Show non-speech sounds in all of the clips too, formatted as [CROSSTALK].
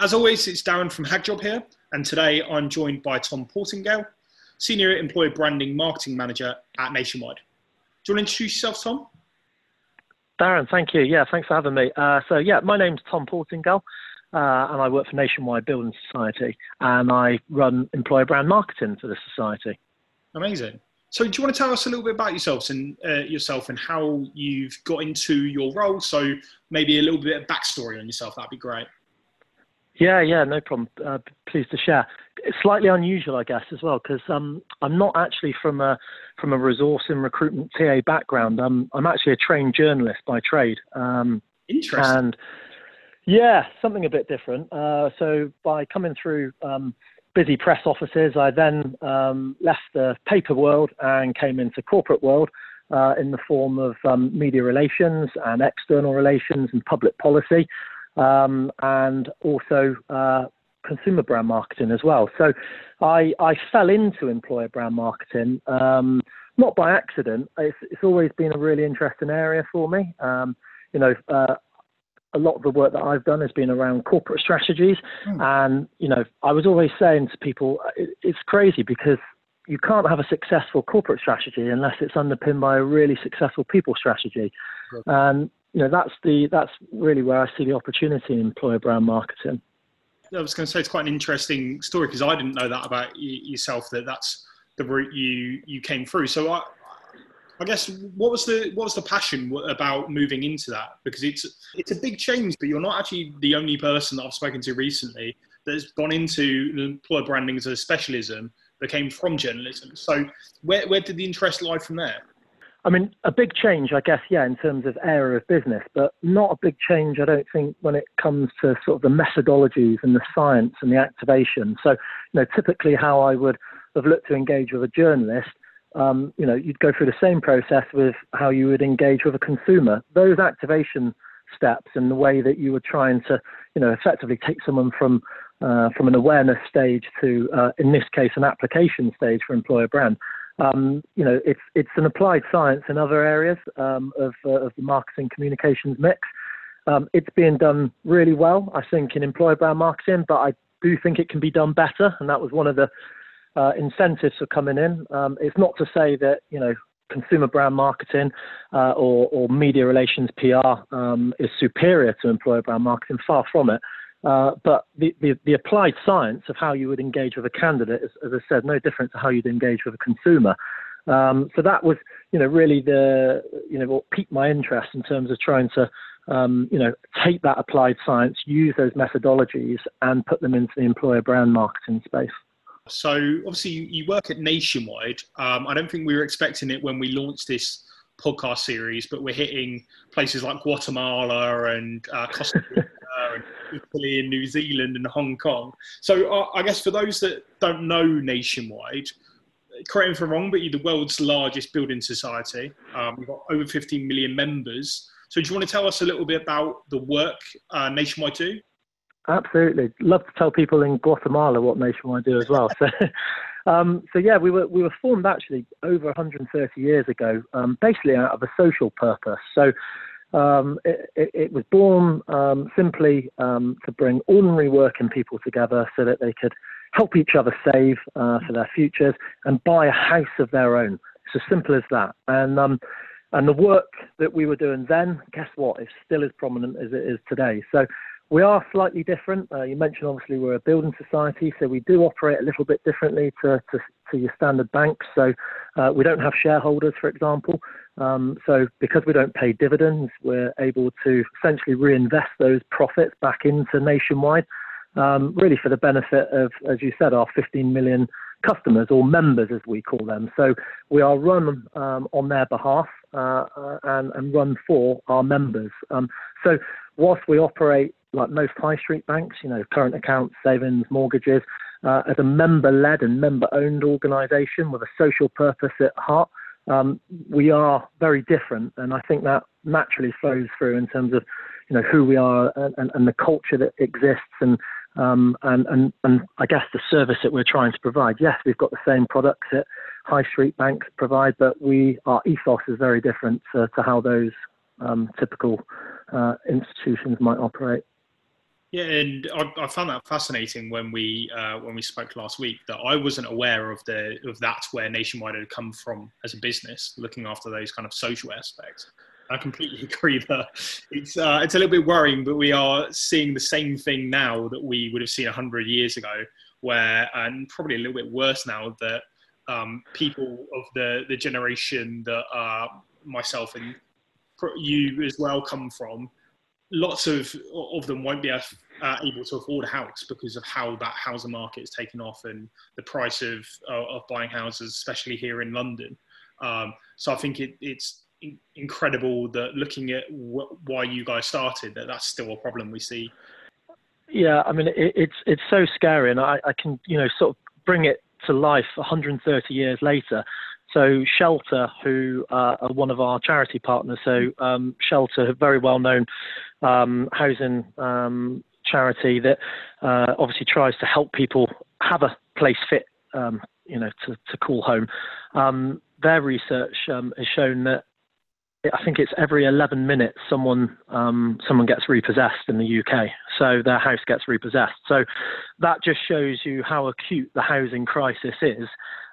As always, it's Darren from hackajob here, and today I'm joined by Tom Portingale, Senior Employer Branding Marketing Manager at Nationwide. Do you want to introduce yourself, Tom? Darren, thank you. Yeah, thanks for having me. Uh, so, yeah, my name's Tom Portingale, uh, and I work for Nationwide Building Society, and I run employer brand marketing for the society. Amazing. So, do you want to tell us a little bit about yourselves and uh, yourself and how you've got into your role? So, maybe a little bit of backstory on yourself. That'd be great. Yeah, yeah, no problem. Uh, pleased to share. It's slightly unusual, I guess, as well, because um, I'm not actually from a from a resource and recruitment TA background. I'm I'm actually a trained journalist by trade. Um, Interesting. And yeah, something a bit different. Uh, so by coming through um, busy press offices, I then um, left the paper world and came into corporate world. Uh, in the form of um, media relations and external relations and public policy um, and also uh, consumer brand marketing as well. So I, I fell into employer brand marketing, um, not by accident. It's, it's, always been a really interesting area for me. Um, you know, uh, a lot of the work that I've done has been around corporate strategies. Mm. And, you know, I was always saying to people, it, it's crazy because you can't have a successful corporate strategy unless it's underpinned by a really successful people strategy. And you know that's the that's really where I see the opportunity in employer brand marketing. I was going to say it's quite an interesting story because I didn't know that about yourself that that's the route you you came through. So I, I guess what was the what was the passion about moving into that? Because it's it's a big change, but you're not actually the only person that I've spoken to recently that's gone into employer branding as a specialism that came from journalism. So where where did the interest lie from there? I mean, a big change, I guess, yeah, in terms of area of business, but not a big change, I don't think, when it comes to sort of the methodologies and the science and the activation. So, you know, typically how I would have looked to engage with a journalist, um, you know, you'd go through the same process with how you would engage with a consumer. Those activation steps and the way that you were trying to, you know, effectively take someone from uh, from an awareness stage to, uh, in this case, an application stage for employer brand um, you know, it's it's an applied science in other areas um, of, uh, of the marketing communications mix. Um, it's being done really well, I think, in employer brand marketing, but I do think it can be done better, and that was one of the uh, incentives for coming in. Um, it's not to say that you know consumer brand marketing uh, or, or, media relations PR um, is superior to employer brand marketing. Far from it. Uh, but the, the, the, applied science of how you would engage with a candidate is, as I said, no different to how you'd engage with a consumer. Um, so that was, you know, really the, you know, what piqued my interest in terms of trying to, um, you know, take that applied science, use those methodologies, and put them into the employer brand marketing space. So obviously you, work at Nationwide. Um, I don't think we were expecting it when we launched this podcast series, but we're hitting places like Guatemala and uh, [LAUGHS] Costa Rica and Italy and New Zealand and Hong Kong. So uh, I guess for those that don't know Nationwide, correct me if I'm wrong, but you're the world's largest building society. Um, we've got over 15 million members. So do you want to tell us a little bit about the work uh, Nationwide do? Absolutely. Love to tell people in Guatemala what Nationwide do as well. [LAUGHS] So, um, so yeah, we were we were formed actually over 130 years ago, um, basically out of a social purpose. So um, it, it, it, was born um, simply um, to bring ordinary working people together so that they could help each other save uh, for their futures and buy a house of their own. It's as simple as that. And um, and the work that we were doing then, guess what? It's still as prominent as it is today. So we are slightly different. Uh, you mentioned obviously we're a building society, so we do operate a little bit differently to, to, to your standard banks. So uh, we don't have shareholders, for example. Um, so because we don't pay dividends, we're able to essentially reinvest those profits back into Nationwide, um, really for the benefit of, as you said, our 15 million customers or members, as we call them. So we are run um, on their behalf uh, uh and, and, run for our members. Um, so whilst we operate like most high street banks, you know, current accounts, savings, mortgages, uh, as a member led and member owned organisation with a social purpose at heart, um, we are very different. And I think that naturally flows through in terms of, you know, who we are and, and, and the culture that exists and, um, and, and, and I guess the service that we're trying to provide. Yes, we've got the same products that high street banks provide, but we, our ethos is very different to, to how those um, typical uh, institutions might operate. Yeah, and I, I, found that fascinating when we uh, when we spoke last week that I wasn't aware of the of that where Nationwide had come from as a business, looking after those kind of social aspects. I completely [LAUGHS] agree that it's uh, it's a little bit worrying, but we are seeing the same thing now that we would have seen hundred years ago, where and probably a little bit worse now that um, people of the the generation that uh, myself and you as well come from lots of of them won't be uh, able to afford a house because of how that housing market is taken off and the price of uh, of buying houses, especially here in London. Um, so I think it, it's in- incredible that looking at wh- why you guys started, that that's still a problem we see. Yeah, I mean it, it's it's so scary, and I, I can you know sort of bring it to life 130 years later. So Shelter, who uh, are one of our charity partners, so um, Shelter, a very well known um, housing um, charity that uh, obviously tries to help people have a place fit, um, you know, to, to call home. Um, their research um, has shown that I think it's every 11 minutes someone someone gets repossessed in the UK. So their house gets repossessed. So that just shows you how acute the housing crisis is.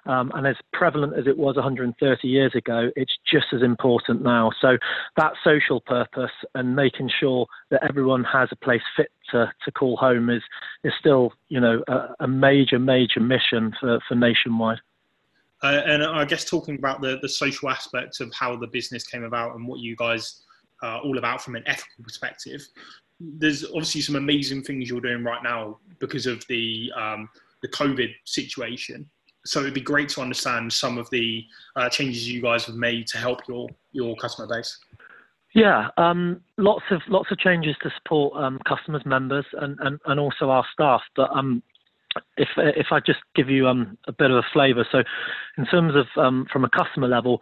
Um, and as prevalent as it was 130 years ago, it's just as important now. So that social purpose and making sure that everyone has a place fit to, to call home is is still, you know, a, a major major mission for, for nationwide. Uh, and I guess talking about the, the social aspects of how the business came about and what you guys are all about from an ethical perspective, there's obviously some amazing things you're doing right now because of the um, the COVID situation. So it'd be great to understand some of the uh, changes you guys have made to help your your customer base. Yeah, um, lots of lots of changes to support um, customers, members, and, and, and also our staff. But um, if if I just give you um, a bit of a flavour, so in terms of um, from a customer level,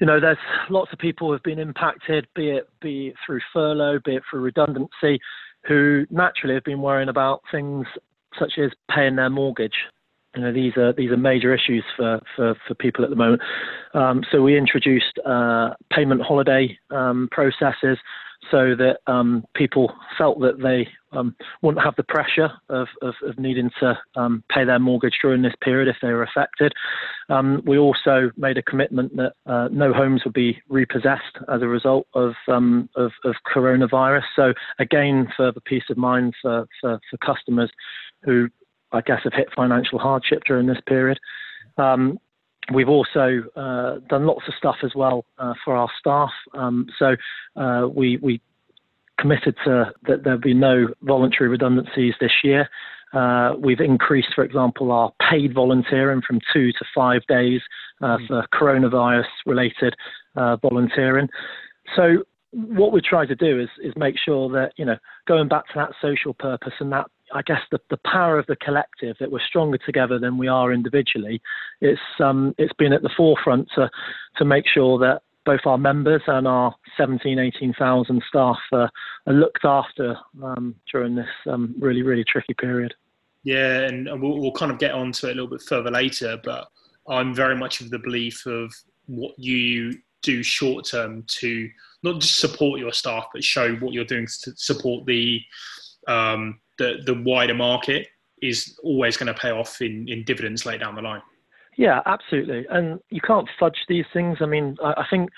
you know, there's lots of people who have been impacted, be it be it through furlough, be it through redundancy, who naturally have been worrying about things such as paying their mortgage. You know, these are these are major issues for for, for people at the moment. Um, so we introduced uh, payment holiday um, processes so that um, people felt that they um, wouldn't have the pressure of, of, of needing to um, pay their mortgage during this period if they were affected. Um, we also made a commitment that uh, no homes would be repossessed as a result of, of, of, coronavirus. So again, further peace of mind for, for, for, customers who I guess have hit financial hardship during this period. Um, We've also uh, done lots of stuff as well uh, for our staff. Um, so uh, we, we committed to that there'll be no voluntary redundancies this year. Uh, we've increased, for example, our paid volunteering from two to five days uh, mm. for coronavirus-related uh, volunteering. So what we try to do is is make sure that you know going back to that social purpose and that I guess the, the power of the collective that we're stronger together than we are individually. It's um, it's been at the forefront to to make sure that both our members and our 17, 18,000 staff are looked after um, during this um, really really tricky period. Yeah, and we'll, we'll kind of get onto it a little bit further later, but I'm very much of the belief of what you do short term to not just support your staff, but show what you're doing to support the um, the the wider market is always going to pay off in, in dividends later down the line. Yeah, absolutely. And you can't fudge these things. I mean, I, I think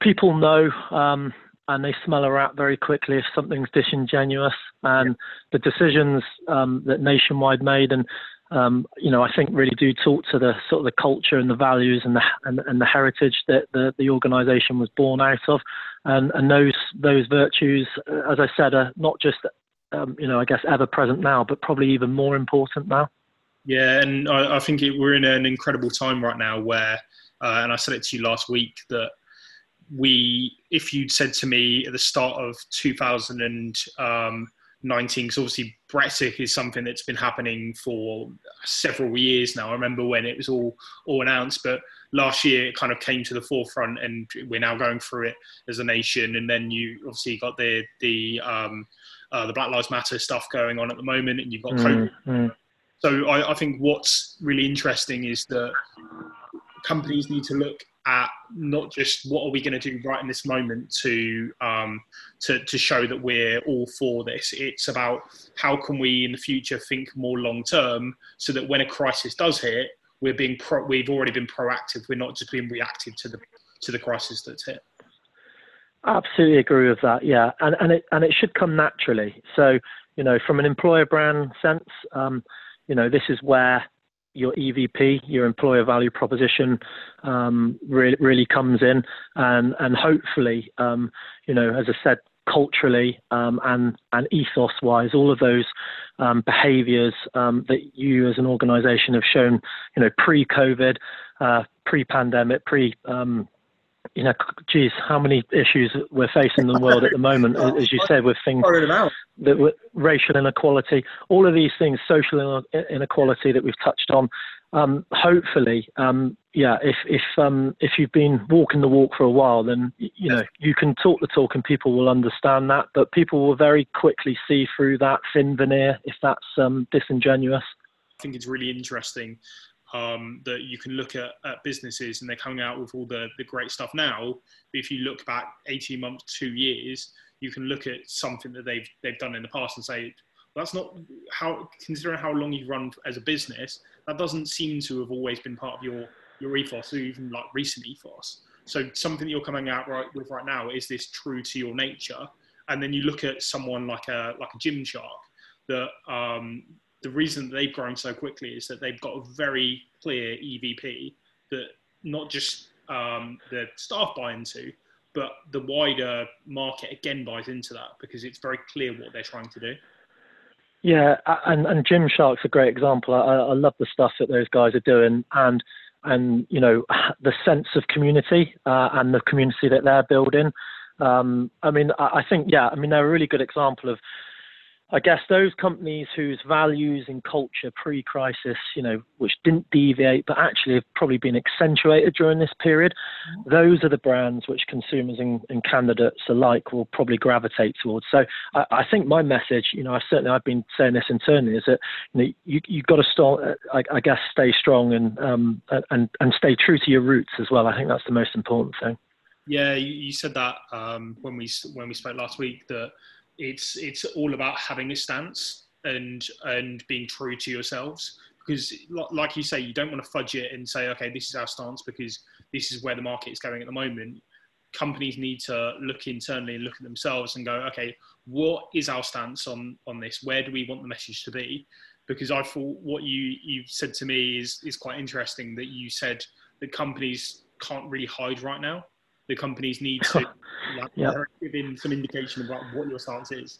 people know um, and they smell a rat very quickly if something's disingenuous. And the decisions um, that Nationwide made, and um, you know, I think really do talk to the sort of the culture and the values and the and, and the heritage that the, the organisation was born out of, and, and those those virtues, uh, as I said, are not just um, you know, I guess ever present now, but probably even more important now. Yeah, and I, I think it, we're in an incredible time right now where, uh, and I said it to you last week that we, if you'd said to me at the start of 2019, because obviously Brexit is something that's been happening for several years now. I remember when it was all all announced, but last year it kind of came to the forefront, and we're now going through it as a nation. And then you obviously got the the um, uh, the Black Lives Matter stuff going on at the moment, and you've got COVID. Mm-hmm. So I, I think what's really interesting is that companies need to look at not just what are we going to do right in this moment to um, to to show that we're all for this. It's about how can we in the future think more long term, so that when a crisis does hit, we're being pro- we've already been proactive. We're not just being reactive to the to the crisis that's hit. Absolutely agree with that. Yeah, and and it and it should come naturally. So you know, from an employer brand sense, um, you know, this is where your EVP, your employer value proposition, um, really, really comes in, and and hopefully, um, you know, as I said, culturally um, and and ethos wise, all of those um, behaviours um, that you as an organisation have shown, you know, uh, pre-pandemic, pre um, you know, geez, how many issues we're facing in the world at the moment, [LAUGHS] as you said, with things that with racial inequality, all of these things, social inequality that we've touched on. Um, hopefully, um, yeah, if if um, if you've been walking the walk for a while, then you know you can talk the talk and people will understand that. But people will very quickly see through that thin veneer if that's um, disingenuous. I think it's really interesting um, that you can look at, at, businesses and they're coming out with all the, the great stuff now. But if you look back 18 months, two years, you can look at something that they've, they've done in the past and say, well, that's not how, considering how long you've run as a business, that doesn't seem to have always been part of your, your ethos or even like recent ethos. So something that you're coming out right with right now is this true to your nature. And then you look at someone like a, like a Gymshark that um, the reason they've grown so quickly is that they've got a very clear EVP that not just um, the staff buy into, but the wider market again buys into that because it's very clear what they're trying to do. Yeah, and and Gymshark's a great example. I, I love the stuff that those guys are doing, and and you know [LAUGHS] the sense of community uh, and the community that they're building. Um, I mean, I, I think yeah, I mean they're a really good example of I guess those companies whose values and culture pre-crisis, you know, which didn't deviate but actually have probably been accentuated during this period, those are the brands which consumers and, and candidates alike will probably gravitate towards. So I, I, think my message, you know, I certainly I've been saying this internally, is that you know you you've got to start, I, I, guess, stay strong and um and and stay true to your roots as well. I think that's the most important thing. Yeah, you, you said that um, when we when we spoke last week that it's it's all about having a stance and and being true to yourselves. Because like you say you don't want to fudge it and say okay this is our stance because this is where the market is going at the moment. Companies need to look internally and look at themselves and go okay what is our stance on on this? Where do we want the message to be? Because i thought what you you said to me is is quite interesting that you said that companies can't really hide right now. The companies need to [LAUGHS] yep. give in some indication about what your stance is.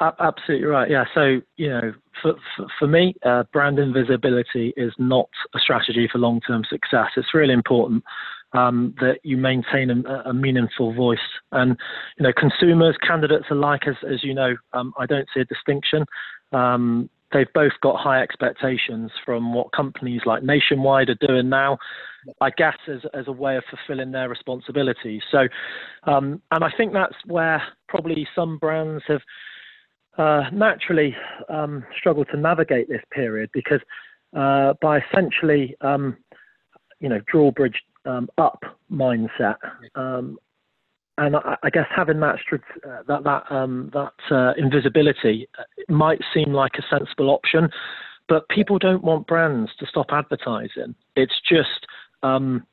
Absolutely right. Yeah. So you know, for for, for me, uh, brand invisibility is not a strategy for long term success. It's really important um, that you maintain a, a, meaningful voice, and you know, consumers, candidates alike, as as you know, um, I don't see a distinction. Um, they've both got high expectations from what companies like Nationwide are doing now, I guess, as, as a way of fulfilling their responsibilities. So, um, and I think that's where probably some brands have uh, naturally um, struggled to navigate this period because uh, by essentially, um, you know, drawbridge um, up mindset, um, and I, I, guess having that uh, that that um, that uh, invisibility uh, might seem like a sensible option, but people don't want brands to stop advertising. It's just um,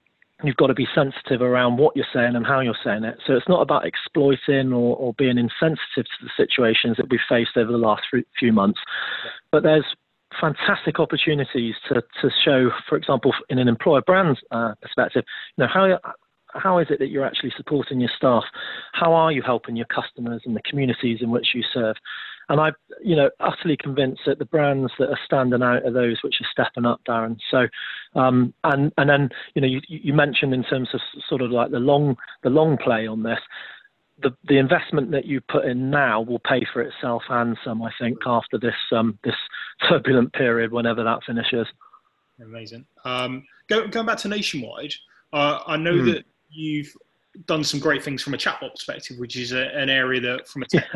you've got to be sensitive around what you're saying and how you're saying it. So it's not about exploiting or, or being insensitive to the situations that we've faced over the last few months, but there's fantastic opportunities to, to show, for example, in an employer brand uh, perspective, you know, how how is it that you're actually supporting your staff? How are you helping your customers and the communities in which you serve? And I'm, you know, utterly convinced that the brands that are standing out are those which are stepping up, Darren. So, um, and and then, you know, you, you mentioned in terms of sort of like the long the long play on this. The, the investment that you put in now will pay for itself and some, I think, after this um, this [LAUGHS] turbulent period, whenever that finishes. Amazing. Um, go, going back to Nationwide, uh, I know mm. that you've done some great things from a chatbot perspective, which is a, an area that, from a tech,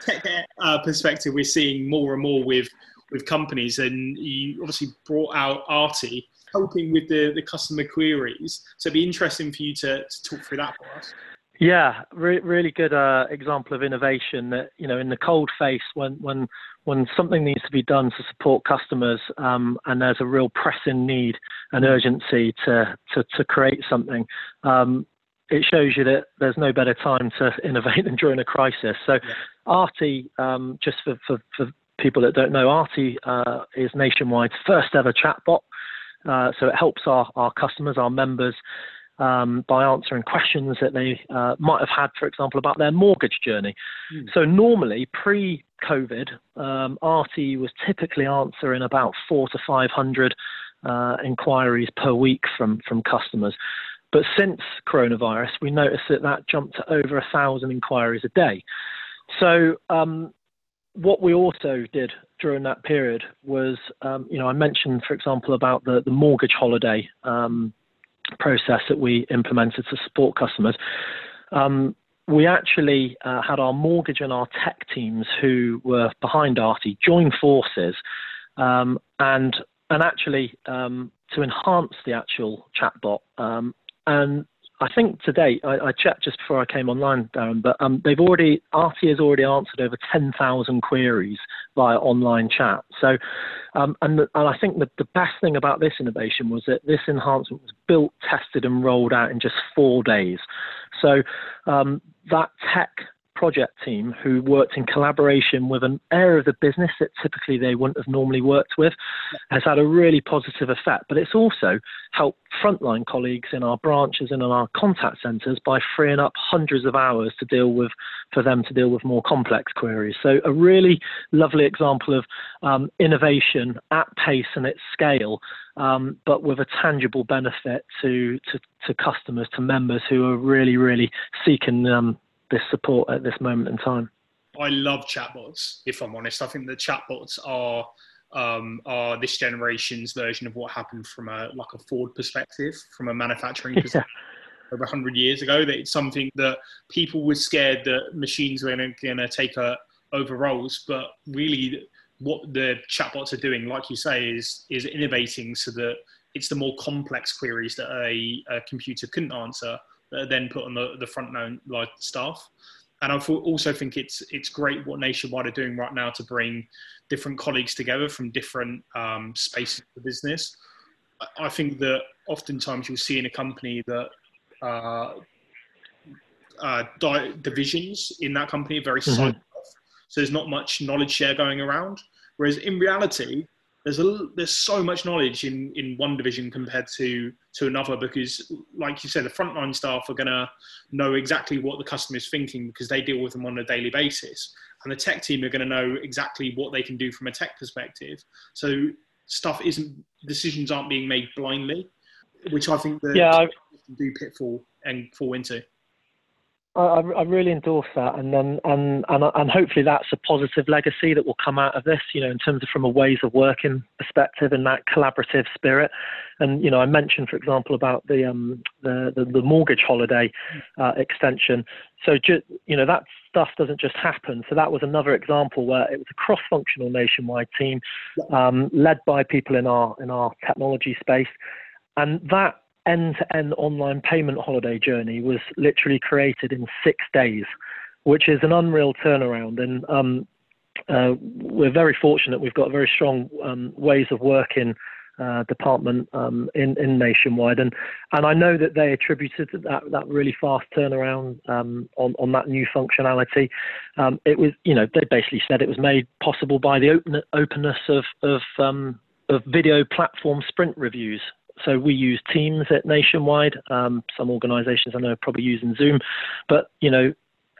tech uh, perspective, we're seeing more and more with with companies. And you obviously brought out Arti. helping with the, the customer queries. So it'd be interesting for you to, to talk through that for us. Yeah, re- really good uh, example of innovation. That you know, in the cold face, when when when something needs to be done to support customers, um, and there's a real pressing need and urgency to to, to create something, um, it shows you that there's no better time to [LAUGHS] innovate than during a crisis. So, yeah. Arti, um, just for, for, for, people that don't know, Arti uh, is Nationwide's first ever chatbot. Uh, so it helps our, our customers, our members, um, by answering questions that they uh, might have had, for example, about their mortgage journey. Mm. So normally, pre-COVID, um, Arti was typically answering about four to five hundred uh, inquiries per week from from customers. But since coronavirus, we noticed that that jumped to over a thousand inquiries a day. So um, what we also did during that period was, um, you know, I mentioned, for example, about the, the mortgage holiday um, process that we implemented to support customers. Um, we actually uh, had our mortgage and our tech teams who were behind Arti join forces um, and and actually um, to enhance the actual chatbot um, and I think to date, I, I, checked just before I came online, Darren, but um, they've already, Arti has already answered over 10,000 queries via online chat. So, um, and, and I think that the best thing about this innovation was that this enhancement was built, tested, and rolled out in just four days. So, um, that tech project team who worked in collaboration with an area of the business that typically they wouldn't have normally worked with has had a really positive effect. But it's also helped frontline colleagues in our branches and in our contact centres by freeing up hundreds of hours to deal with for them to deal with more complex queries. So a really lovely example of um, innovation at pace and at scale. Um, but with a tangible benefit to, to, to, customers, to members who are really, really seeking um, this support at this moment in time. I love chatbots. If I'm honest, I think the chatbots are um, are this generation's version of what happened from a like a Ford perspective, from a manufacturing [LAUGHS] perspective over 100 years ago. That it's something that people were scared that machines were going to take a, over roles, but really what the chatbots are doing, like you say, is is innovating so that it's the more complex queries that a, a computer couldn't answer then put on the, the front line like staff. And I also think it's it's great what Nationwide are doing right now to bring different colleagues together from different um, spaces of the business. I think that oftentimes you'll see in a company that uh, uh, di- divisions in that company are very mm-hmm. so there's not much knowledge share going around. Whereas in reality, there's a there's so much knowledge in in one division compared to to another because like you said the frontline staff are going to know exactly what the customer is thinking because they deal with them on a daily basis. And the tech team are going to know exactly what they can do from a tech perspective. So stuff isn't decisions aren't being made blindly which i think the yeah, do pitfall and fall into I, I, really endorse that, and then and, and and hopefully that's a positive legacy that will come out of this. You know, in terms of from a ways of working perspective and that collaborative spirit. And you know, I mentioned, for example, about the um the the, the mortgage holiday uh, extension. So ju- you know that stuff doesn't just happen. So that was another example where it was a cross-functional nationwide team, um, led by people in our in our technology space, and that end-to-end online payment holiday journey was literally created in six days, which is an unreal turnaround. And um, uh, we're very fortunate. We've got very strong um, ways of working uh, department um, in, in Nationwide, and and I know that they attributed that that really fast turnaround um, on on that new functionality. Um, it was, you know, they basically said it was made possible by the open, openness of of um, of video platform sprint reviews so we use Teams at Nationwide. Um, some organisations I know are probably using Zoom, but you know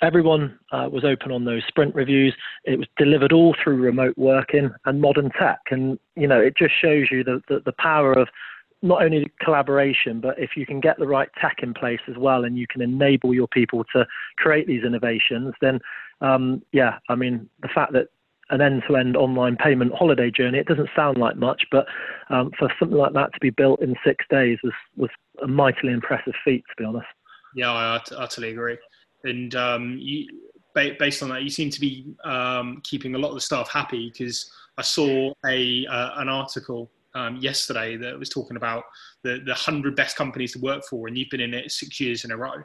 everyone uh, was open on those sprint reviews. It was delivered all through remote working and modern tech, and you know it just shows you the the, the power of not only collaboration, but if you can get the right tech in place as well, and you can enable your people to create these innovations, then um, yeah, I mean the fact that an end-to-end online payment holiday journey. It doesn't sound like much, but um, for something like that to be built in six days was was a mightily impressive feat, to be honest. Yeah, I utterly agree. And um, you, based on that, you seem to be um, keeping a lot of the staff happy because I saw a uh, an article um, yesterday that was talking about the the hundred best companies to work for, and you've been in it six years in a row.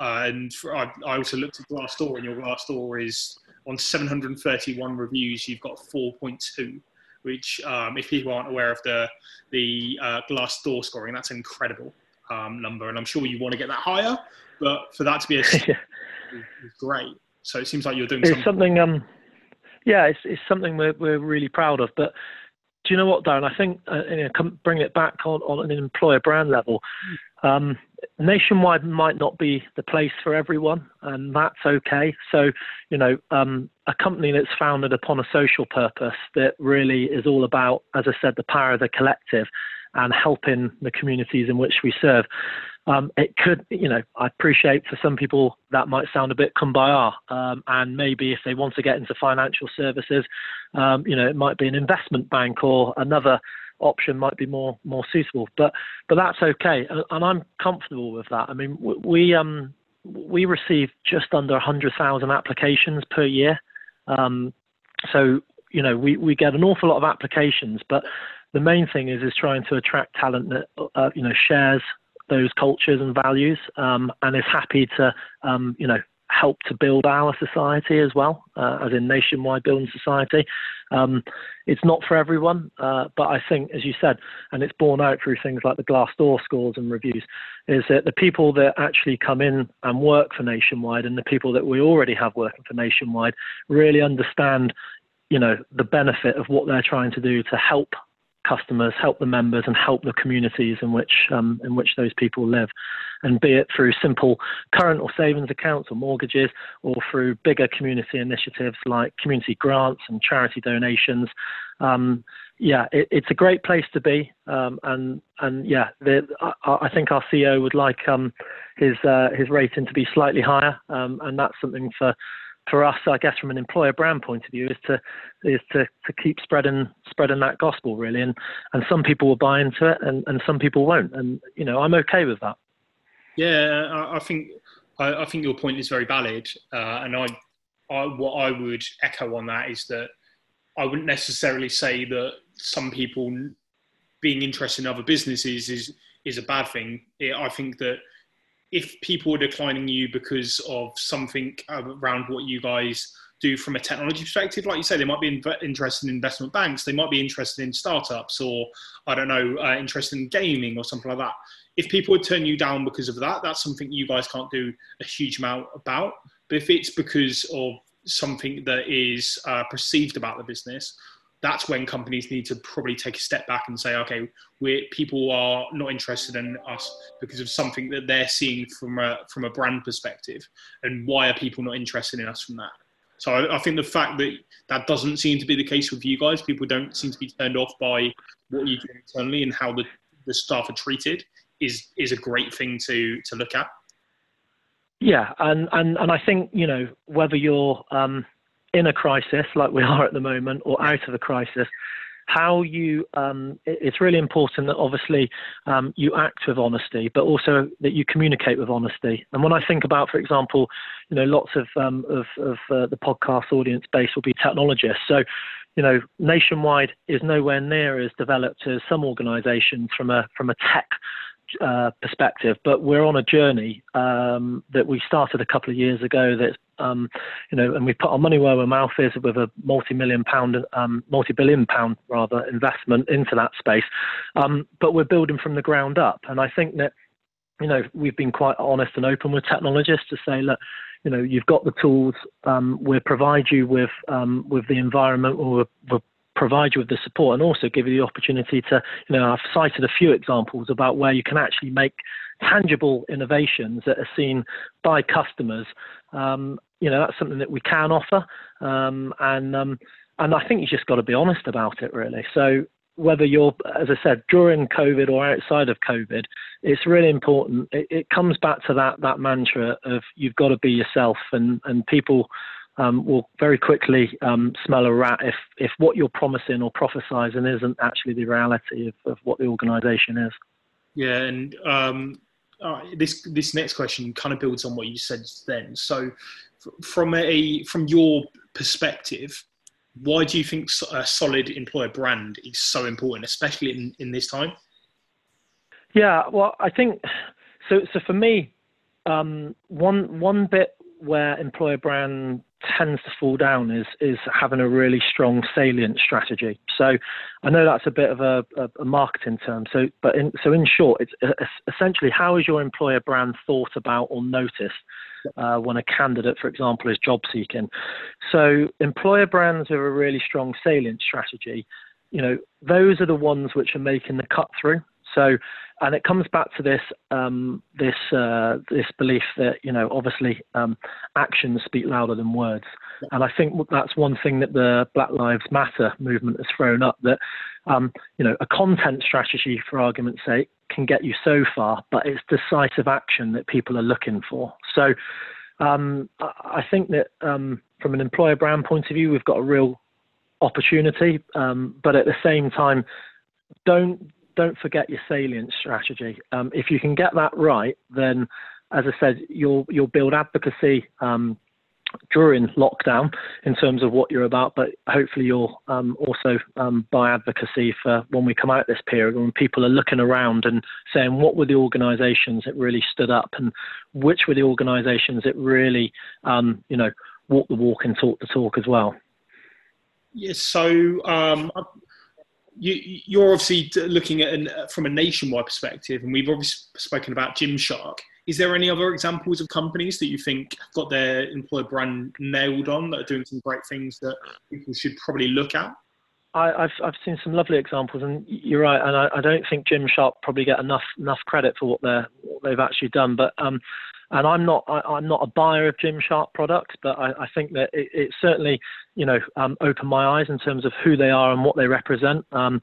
Uh, and for, I, I, also looked at Glassdoor, and your Glassdoor is on 731 reviews, you've got 4.2, which, um, if people aren't aware of the the uh, Glassdoor scoring, that's an incredible um, number, and I'm sure you want to get that higher. But for that to be a [LAUGHS] yeah. great. So it seems like you're doing it's something. something um, yeah, it's, it's something we're, we're really proud of. But do you know what, Darren? I think uh, you know, come, bring it back on, on an employer brand level. Um, nationwide might not be the place for everyone, and that's okay. So, you know, um, a company that's founded upon a social purpose that really is all about, as I said, the power of the collective and helping the communities in which we serve. Um, it could, you know, I appreciate for some people that might sound a bit kumbaya, um, and maybe if they want to get into financial services, um, you know, it might be an investment bank or another option might be more more suitable. But but that's okay, and, I'm comfortable with that. I mean, we um we receive just under 100,000 applications per year, um, so you know we we get an awful lot of applications, but the main thing is is trying to attract talent that uh, you know shares those cultures and values, um, and is happy to, um, you know, help to build our society as well, uh, as in nationwide building society. Um, it's not for everyone, uh, but I think, as you said, and it's borne out through things like the Glassdoor scores and reviews, is that the people that actually come in and work for Nationwide and the people that we already have working for Nationwide really understand, you know, the benefit of what they're trying to do to help customers, help the members, and help the communities in which um, in which those people live, and be it through simple current or savings accounts or mortgages, or through bigger community initiatives like community grants and charity donations. Um, yeah, it, it's a great place to be, um, and and yeah, the, I, I, think our CEO would like um, his uh, his rating to be slightly higher, um, and that's something for for us, I guess, from an employer brand point of view, is to is to, to keep spreading spreading that gospel really, and and some people will buy into it, and, and some people won't, and you know I'm okay with that. Yeah, I, think I, I, think your point is very valid, uh, and I, I what I would echo on that is that I wouldn't necessarily say that some people being interested in other businesses is is a bad thing. I think that if people are declining you because of something around what you guys do from a technology perspective, like you say, they might be interested in investment banks, they might be interested in startups, or I don't know, uh, interested in gaming or something like that. If people would turn you down because of that, that's something you guys can't do a huge amount about. But if it's because of something that is uh, perceived about the business, that's when companies need to probably take a step back and say, okay, we people are not interested in us because of something that they're seeing from a from a brand perspective, and why are people not interested in us from that? So I, I, think the fact that that doesn't seem to be the case with you guys, people don't seem to be turned off by what you do internally and how the, the staff are treated, is is a great thing to to look at. Yeah, and and and I think you know whether you're um, in a crisis like we [LAUGHS] are at the moment or out of a crisis, how you um, it's really important that obviously um, you act with honesty but also that you communicate with honesty and when i think about for example you know lots of um, of, of uh, the podcast audience base will be technologists so you know nationwide is nowhere near as developed as some organizations from a from a tech uh, perspective, but we're on a journey um, that we started a couple of years ago. That um, you know, and we put our money where our mouth is with a multi-million pound, um, multi-billion pound rather investment into that space. Um, but we're building from the ground up, and I think that you know we've been quite honest and open with technologists to say, look, you know, you've got the tools. Um, we'll provide you with um, with the environment. We'll, we'll provide you with the support and also give you the opportunity to, you know, I've cited a few examples about where you can actually make tangible innovations that are seen by customers. Um, you know, that's something that we can offer. Um, and, um, and I think you just got to be honest about it, really. So whether you're, as I said, during COVID or outside of COVID, it's really important. It, it comes back to that that mantra of you've got to be yourself, and and people um, will very quickly um, smell a rat if, if what you're promising or prophesizing isn't actually the reality of, of what the organization is. Yeah, and um, uh, this this next question kind of builds on what you said then. So, from a from your perspective, Why do you think a solid employer brand is so important, especially in, in this time? Yeah, well, I think so. So for me, um, one one bit where employer brand tends to fall down is is having a really strong salient strategy. So I know that's a bit of a, a, a marketing term. So but in, so in short, it's uh, essentially how is your employer brand thought about or noticed uh, when a candidate, for example, is job seeking. So employer brands have a really strong salient strategy. You know those are the ones which are making the cut through. So, and it comes back to this um, this uh, this belief that you know obviously um, actions speak louder than words, and I think that's one thing that the Black Lives Matter movement has thrown up. That um, you know a content strategy, for argument's sake, can get you so far, but it's decisive action that people are looking for. So. Um, I think that um, from an employer brand point of view, we've got a real opportunity, um, but at the same time, don't don't forget your salient strategy. Um, if you can get that right, then, as I said, you'll you'll build advocacy um, during lockdown in terms of what you're about, but hopefully you'll um, also um, buy advocacy for when we come out this period when people are looking around and saying what were the organisations that really stood up and which were the organisations that really, um, you know, walk the walk and talk the talk as well. Yes, so um, you, are obviously looking at an, from a nationwide perspective, and we've obviously spoken about Gymshark. Is there any other examples of companies that you think have got their employer brand nailed on that are doing some great things that people should probably look at? I, have I've seen some lovely examples, and you're right. And I, I don't think Gymshark probably get enough enough credit for what they're what they've actually done. But um, and I'm not I, am not a buyer of Gymshark products, but I, I think that it, it, certainly you know um, opened my eyes in terms of who they are and what they represent. Um,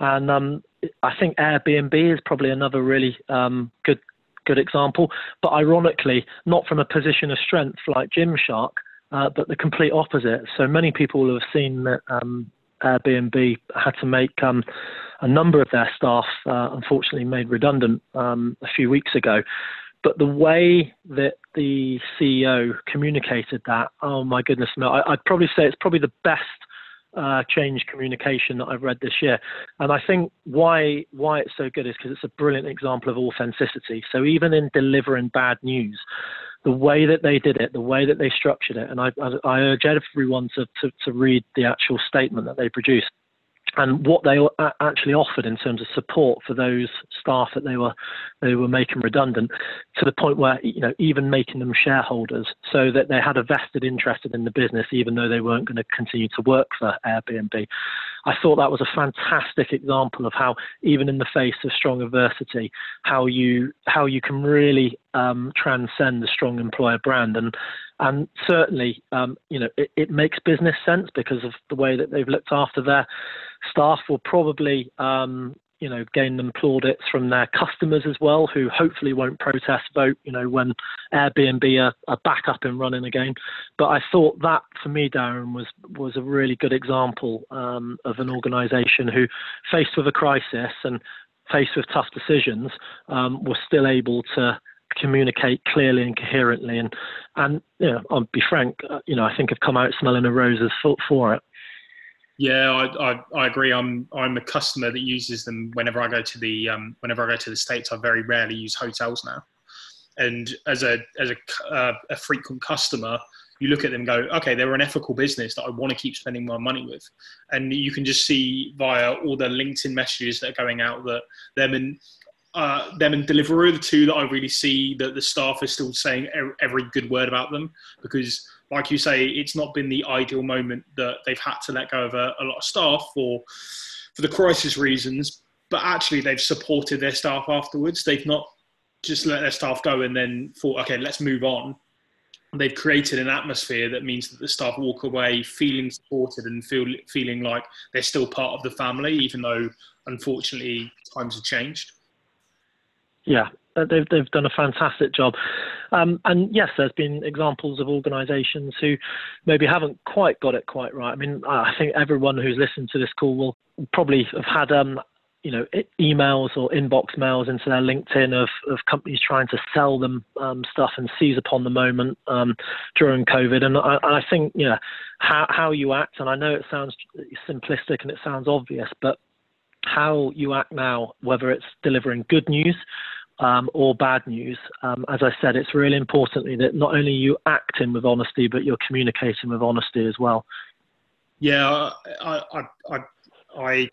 and um, I think Airbnb is probably another really um, good good example, but ironically, not from a position of strength like Gymshark, uh, but the complete opposite. So many people have seen that um, Airbnb had to make um, a number of their staff, uh, unfortunately, made redundant um, a few weeks ago. But the way that the CEO communicated that, oh my goodness, no, I, would probably say it's probably the best uh, change communication that I've read this year. And I think why why it's so good is because it's a brilliant example of authenticity. So even in delivering bad news, the way that they did it, the way that they structured it, and I, I, I urge everyone to, to, to read the actual statement that they produced and what they actually offered in terms of support for those staff that they were they were making redundant to the point where you know even making them shareholders so that they had a vested interest in the business even though they weren't going to continue to work for Airbnb. I thought that was a fantastic example of how even in the face of strong adversity how you how you can really um, transcend the strong employer brand. And and certainly um, you know it, it makes business sense because of the way that they've looked after their staff. Will probably um, you know gain them plaudits from their customers as well, who hopefully won't protest vote. You know when Airbnb are, are back up and running again. But I thought that for me, Darren, was was a really good example um, of an organisation who, faced with a crisis and faced with tough decisions, um, was still able to communicate clearly and coherently. And and you know, I'll be frank, uh, you know, I think I've come out smelling of roses for, for it. Yeah, I, I, I, agree. I'm I'm a customer that uses them whenever I go to the um, whenever I go to the states. I very rarely use hotels now, and as a as a, uh, a frequent customer, you look at them go, okay, they're an ethical business that I want to keep spending my money with, and you can just see via all the LinkedIn messages that are going out that them and uh, them and Deliveroo the two that I really see that the staff are still saying every good word about them because like you say, it's not been the ideal moment that they've had to let go of a, a lot of staff for for the crisis reasons. But actually, they've supported their staff afterwards. They've not just let their staff go and then thought, okay, let's move on. They've created an atmosphere that means that the staff walk away feeling supported and feel feeling like they're still part of the family, even though unfortunately times have changed. Yeah, they've they've done a fantastic job. Um, and yes, there's been examples of organisations who maybe haven't quite got it quite right. I mean, I think everyone who's listened to this call will probably have had um, you know emails or inbox mails into their LinkedIn of, of companies trying to sell them um, stuff and seize upon the moment um, during COVID. And I, I, think you know how how you act, and I know it sounds simplistic and it sounds obvious, but how you act now, whether it's delivering good news um, or bad news. Um, as I said, it's really importantly that not only you acting with honesty, but you're communicating with honesty as well. Yeah, I, I, I, I,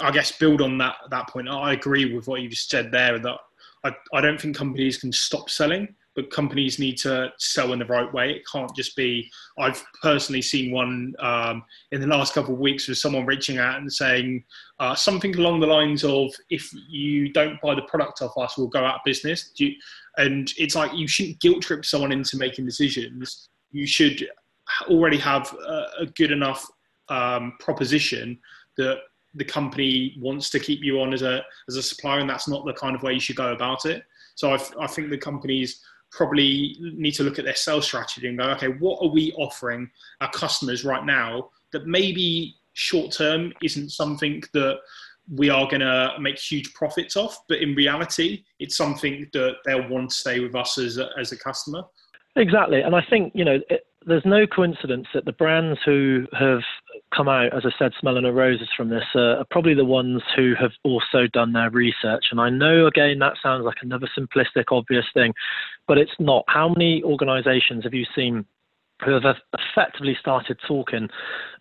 I guess build on that that point. I agree with what you just said there. That I, I don't think companies can stop selling but companies need to sell in the right way. It can't just be. I've personally seen one um, in the last couple of weeks with someone reaching out and saying uh, something along the lines of, "If you don't buy the product off us, we'll go out of business." And it's like you shouldn't guilt trip someone into making decisions. You should already have a, a good enough um, proposition that the company wants to keep you on as a as a supplier, and that's not the kind of way you should go about it. So I, I think the companies probably need to look at their sales strategy and go, okay, what are we offering our customers right now that maybe short term isn't something that we are going to make huge profits off, but in reality, it's something that they'll want to stay with us as a, as a customer. Exactly, and I think you know it, there's no coincidence that the brands who have come out, as I said, smelling of roses from this, uh, are probably the ones who have also done their research. And I know, again, that sounds like another simplistic, obvious thing, but it's not. How many organisations have you seen who have effectively started talking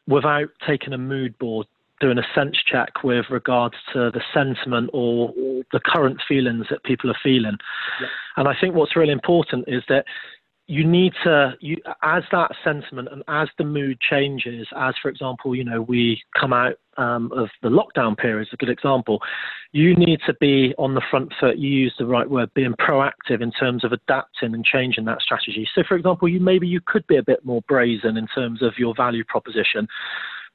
without taking a mood board doing a sense check with regards to the sentiment or the current feelings that people are feeling. Yeah. And I think what's really important is that you need to you as that sentiment and as the mood changes as for example you know we come out um, of the lockdown period is a good example you need to be on the front foot you use the right word being proactive in terms of adapting and changing that strategy. So for example you maybe you could be a bit more brazen in terms of your value proposition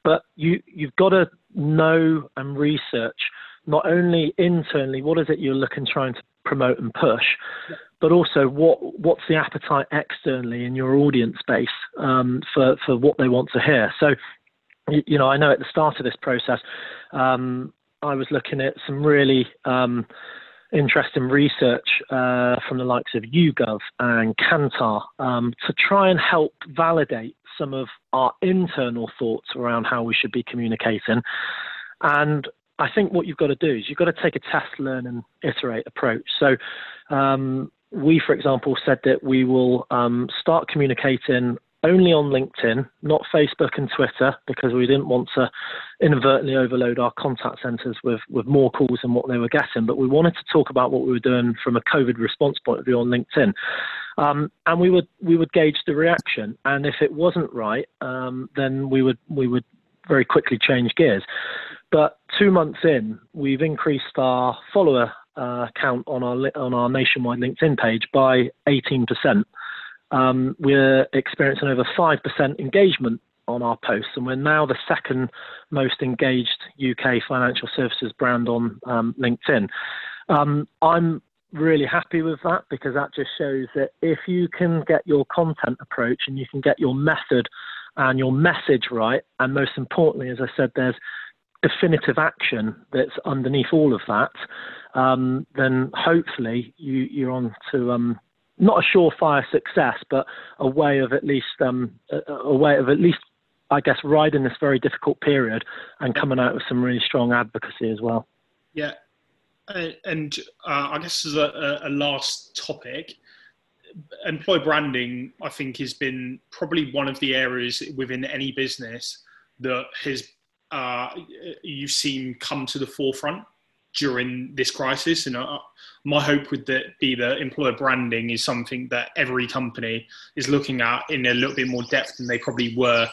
but you you've got to know and research not only internally what is it you're looking trying to promote and push but also what what's the appetite externally in your audience base um, for for what they want to hear. So, you know, I know at the start of this process, um, I was looking at some really um, interesting research uh, from the likes of YouGov and Kantar um, to try and help validate some of our internal thoughts around how we should be communicating. And I think what you've got to do is you've got to take a test, learn, and iterate approach. So, um, we, for example, said that we will um, start communicating only on LinkedIn, not Facebook and Twitter, because we didn't want to inadvertently overload our contact centres with, with more calls than what they were getting. But we wanted to talk about what we were doing from a COVID response point of view on LinkedIn. Um, and we would we would gauge the reaction, and if it wasn't right, um, then we would we would very quickly change gears. But two months in, we've increased our follower uh, count on our on our nationwide LinkedIn page by 18%. Um, we're experiencing over 5% engagement on our posts, and we're now the second most engaged UK financial services brand on um, LinkedIn. Um, I'm really happy with that because that just shows that if you can get your content approach and you can get your method and your message right, and most importantly, as I said, there's definitive action that's underneath all of that, um, then hopefully you, you're on to um, not a surefire success, but a way of at least um, a, a, way of at least, I guess, riding this very difficult period and coming out with some really strong advocacy as well. Yeah, and uh, I guess as a, a last topic, employer branding, I think, has been probably one of the areas within any business that has uh, you've seen come to the forefront during this crisis. And uh, my hope would that be that employer branding is something that every company is looking at in a little bit more depth than they probably were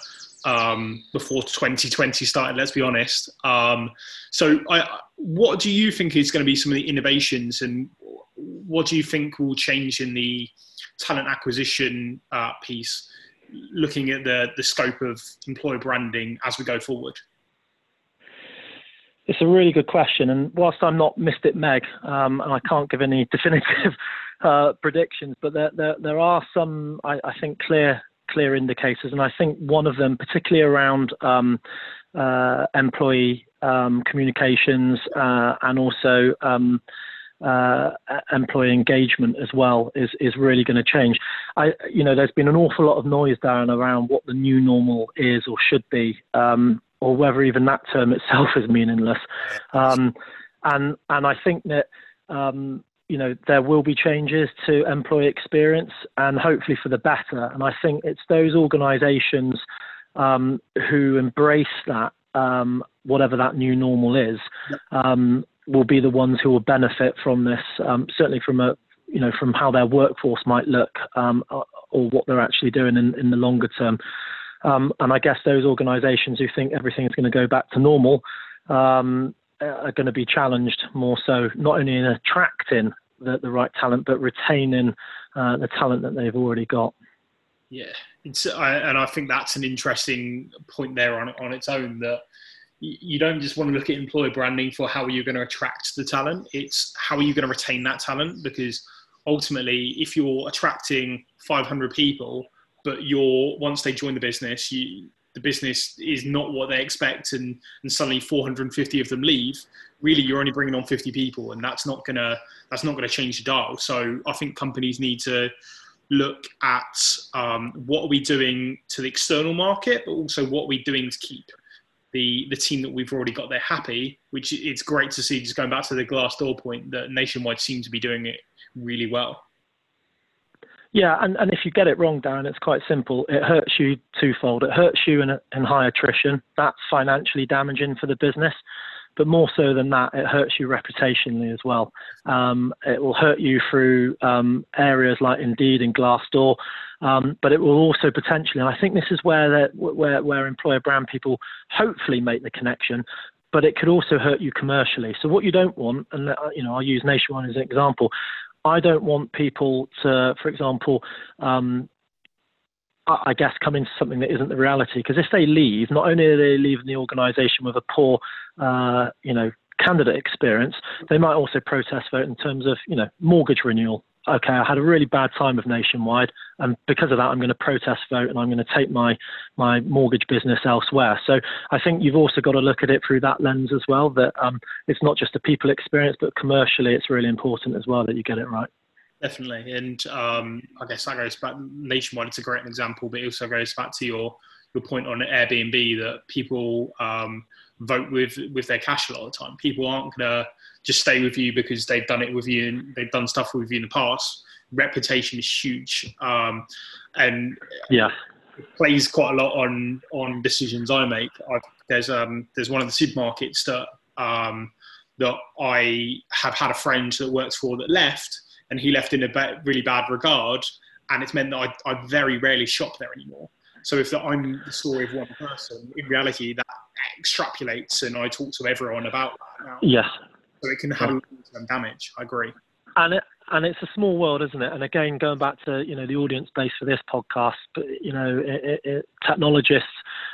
um, before 2020 started. Let's be honest. Um, so, I, what do you think is going to be some of the innovations, and what do you think will change in the talent acquisition uh, piece? Looking at the the scope of employer branding as we go forward. It's a really good question, and whilst I'm not Mystic Meg, um, and I can't give any [LAUGHS] definitive uh, predictions, but there, there, there are some, I, I, think, clear clear indicators, and I think one of them, particularly around um, uh, employee um, communications uh, and also um, uh, employee engagement as well is is really going to change. I, you know, there's been an awful lot of noise down around what the new normal is or should be, um, or whether even that term itself is meaningless. Um, and and I think that um, you know there will be changes to employee experience, and hopefully for the better. And I think it's those organisations um, who embrace that, um, whatever that new normal is, um, will be the ones who will benefit from this. Um, certainly from a you know from how their workforce might look um, or what they're actually doing in, in the longer term. Um, and I guess those organisations who think everything's going to go back to normal um, are going to be challenged more so, not only in attracting the, the right talent, but retaining uh, the talent that they've already got. Yeah, I, and I think that's an interesting point there on on its own. That you don't just want to look at employer branding for how are you going to attract the talent. It's how are you going to retain that talent because ultimately, if you're attracting 500 people, but you're once they join the business, you the business is not what they expect and, and suddenly 450 of them leave really you're only bringing on 50 people and that's not gonna that's not gonna change the dial so i think companies need to look at um, what are we doing to the external market, but also what are we doing to keep the the team that we've already got there happy. Which it's great to see. Just going back to the Glassdoor point, that Nationwide seem to be doing it really well. Yeah, and, and if you get it wrong, Darren, it's quite simple. It hurts you twofold. It hurts you in, in high attrition. That's financially damaging for the business. But more so than that, it hurts you reputationally as well. Um, it will hurt you through um, areas like Indeed and Glassdoor, um, but it will also potentially, and I think this is where, where, where employer brand people hopefully make the connection, but it could also hurt you commercially. So what you don't want, and uh, you know, I'll use Nationwide as an example. I don't want people to, for example, um, I guess, come into something that isn't the reality. Because if they leave, not only are they leaving the organisation with a poor, uh, you know, candidate experience, they might also protest vote in terms of, you know, mortgage renewal. Okay, I had a really bad time with Nationwide, and because of that, I'm going to protest vote and I'm going to take my my mortgage business elsewhere. So I think you've also got to look at it through that lens as well. That um, it's not just a people experience, but commercially, it's really important as well that you get it right. Definitely, and um, I guess that goes back nationwide. It's a great example, but it also goes back to your your point on Airbnb that people um, vote with with their cash a lot of the time. People aren't gonna just stay with you because they've done it with you and they've done stuff with you in the past. Reputation is huge, um, and yeah, it plays quite a lot on on decisions I make. I've, there's um there's one of the supermarkets that um that I have had a friend that works for that left and he left in a really bad regard, and it's meant that I, I very rarely shop there anymore. So if I'm the story of one person, in reality that extrapolates, and I talk to everyone about that now. Yes. So it can have long-term damage. I agree. And it, and it's a small world, isn't it? And again, going back to you know the audience base for this podcast, but you know, it, it, technologists,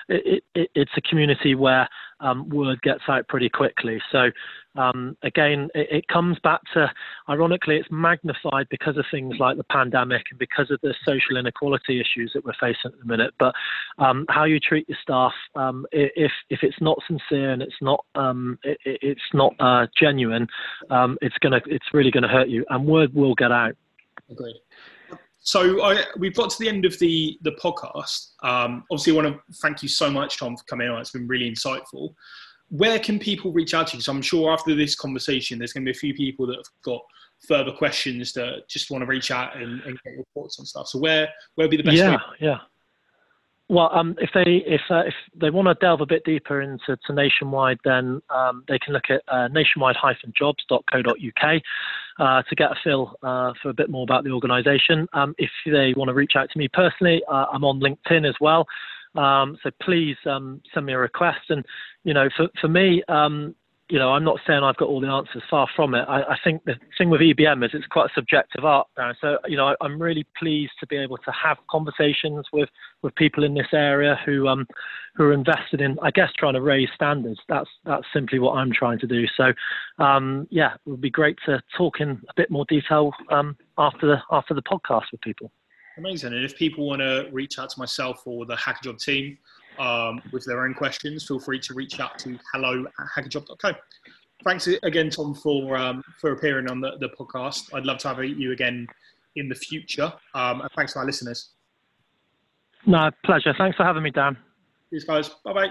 it's a community where um, word gets out pretty quickly. So um, again, it, it, comes back to, ironically, it's magnified because of things like the pandemic and because of the social inequality issues that we're facing at the minute. But um, how you treat your staff, um, if if it's not sincere and it's not um, it, it's not uh, genuine, um, it's gonna it's really gonna hurt you, and word will get out. Agreed. So I, we've got to the end of the the podcast. Um, obviously, I want to thank you so much, Tom, for coming on. It's been really insightful where can people reach out to you? So I'm sure after this conversation, there's going to be a few people that have got further questions that just want to reach out and, and get your thoughts on stuff. So where where would be the best? Yeah, way? yeah. Well, um, if they if uh, if they want to delve a bit deeper into to Nationwide, then um, they can look at uh, nationwide-jobs.co.uk uh, to get a feel uh, for a bit more about the organisation. Um, if they want to reach out to me personally, uh, I'm on LinkedIn as well. Um, so please um, send me a request. And you know, for for me, um, you know, I'm not saying I've got all the answers. Far from it. I, I think the thing with EBM is it's quite a subjective art now. So you know, I, am really pleased to be able to have conversations with with people in this area who um who are invested in, I guess, trying to raise standards. That's that's simply what I'm trying to do. So um, yeah, it would be great to talk in a bit more detail um, after the after the podcast with people. Amazing. And if people want to reach out to myself or the hackajob team, um, with their own questions, feel free to reach out to hello at hackajob.co. Thanks again, Tom, for um, for appearing on the, the podcast. I'd love to have you again in the future. Um, and thanks to our listeners. No, pleasure. Thanks for having me, Dan. Cheers, guys. Bye bye.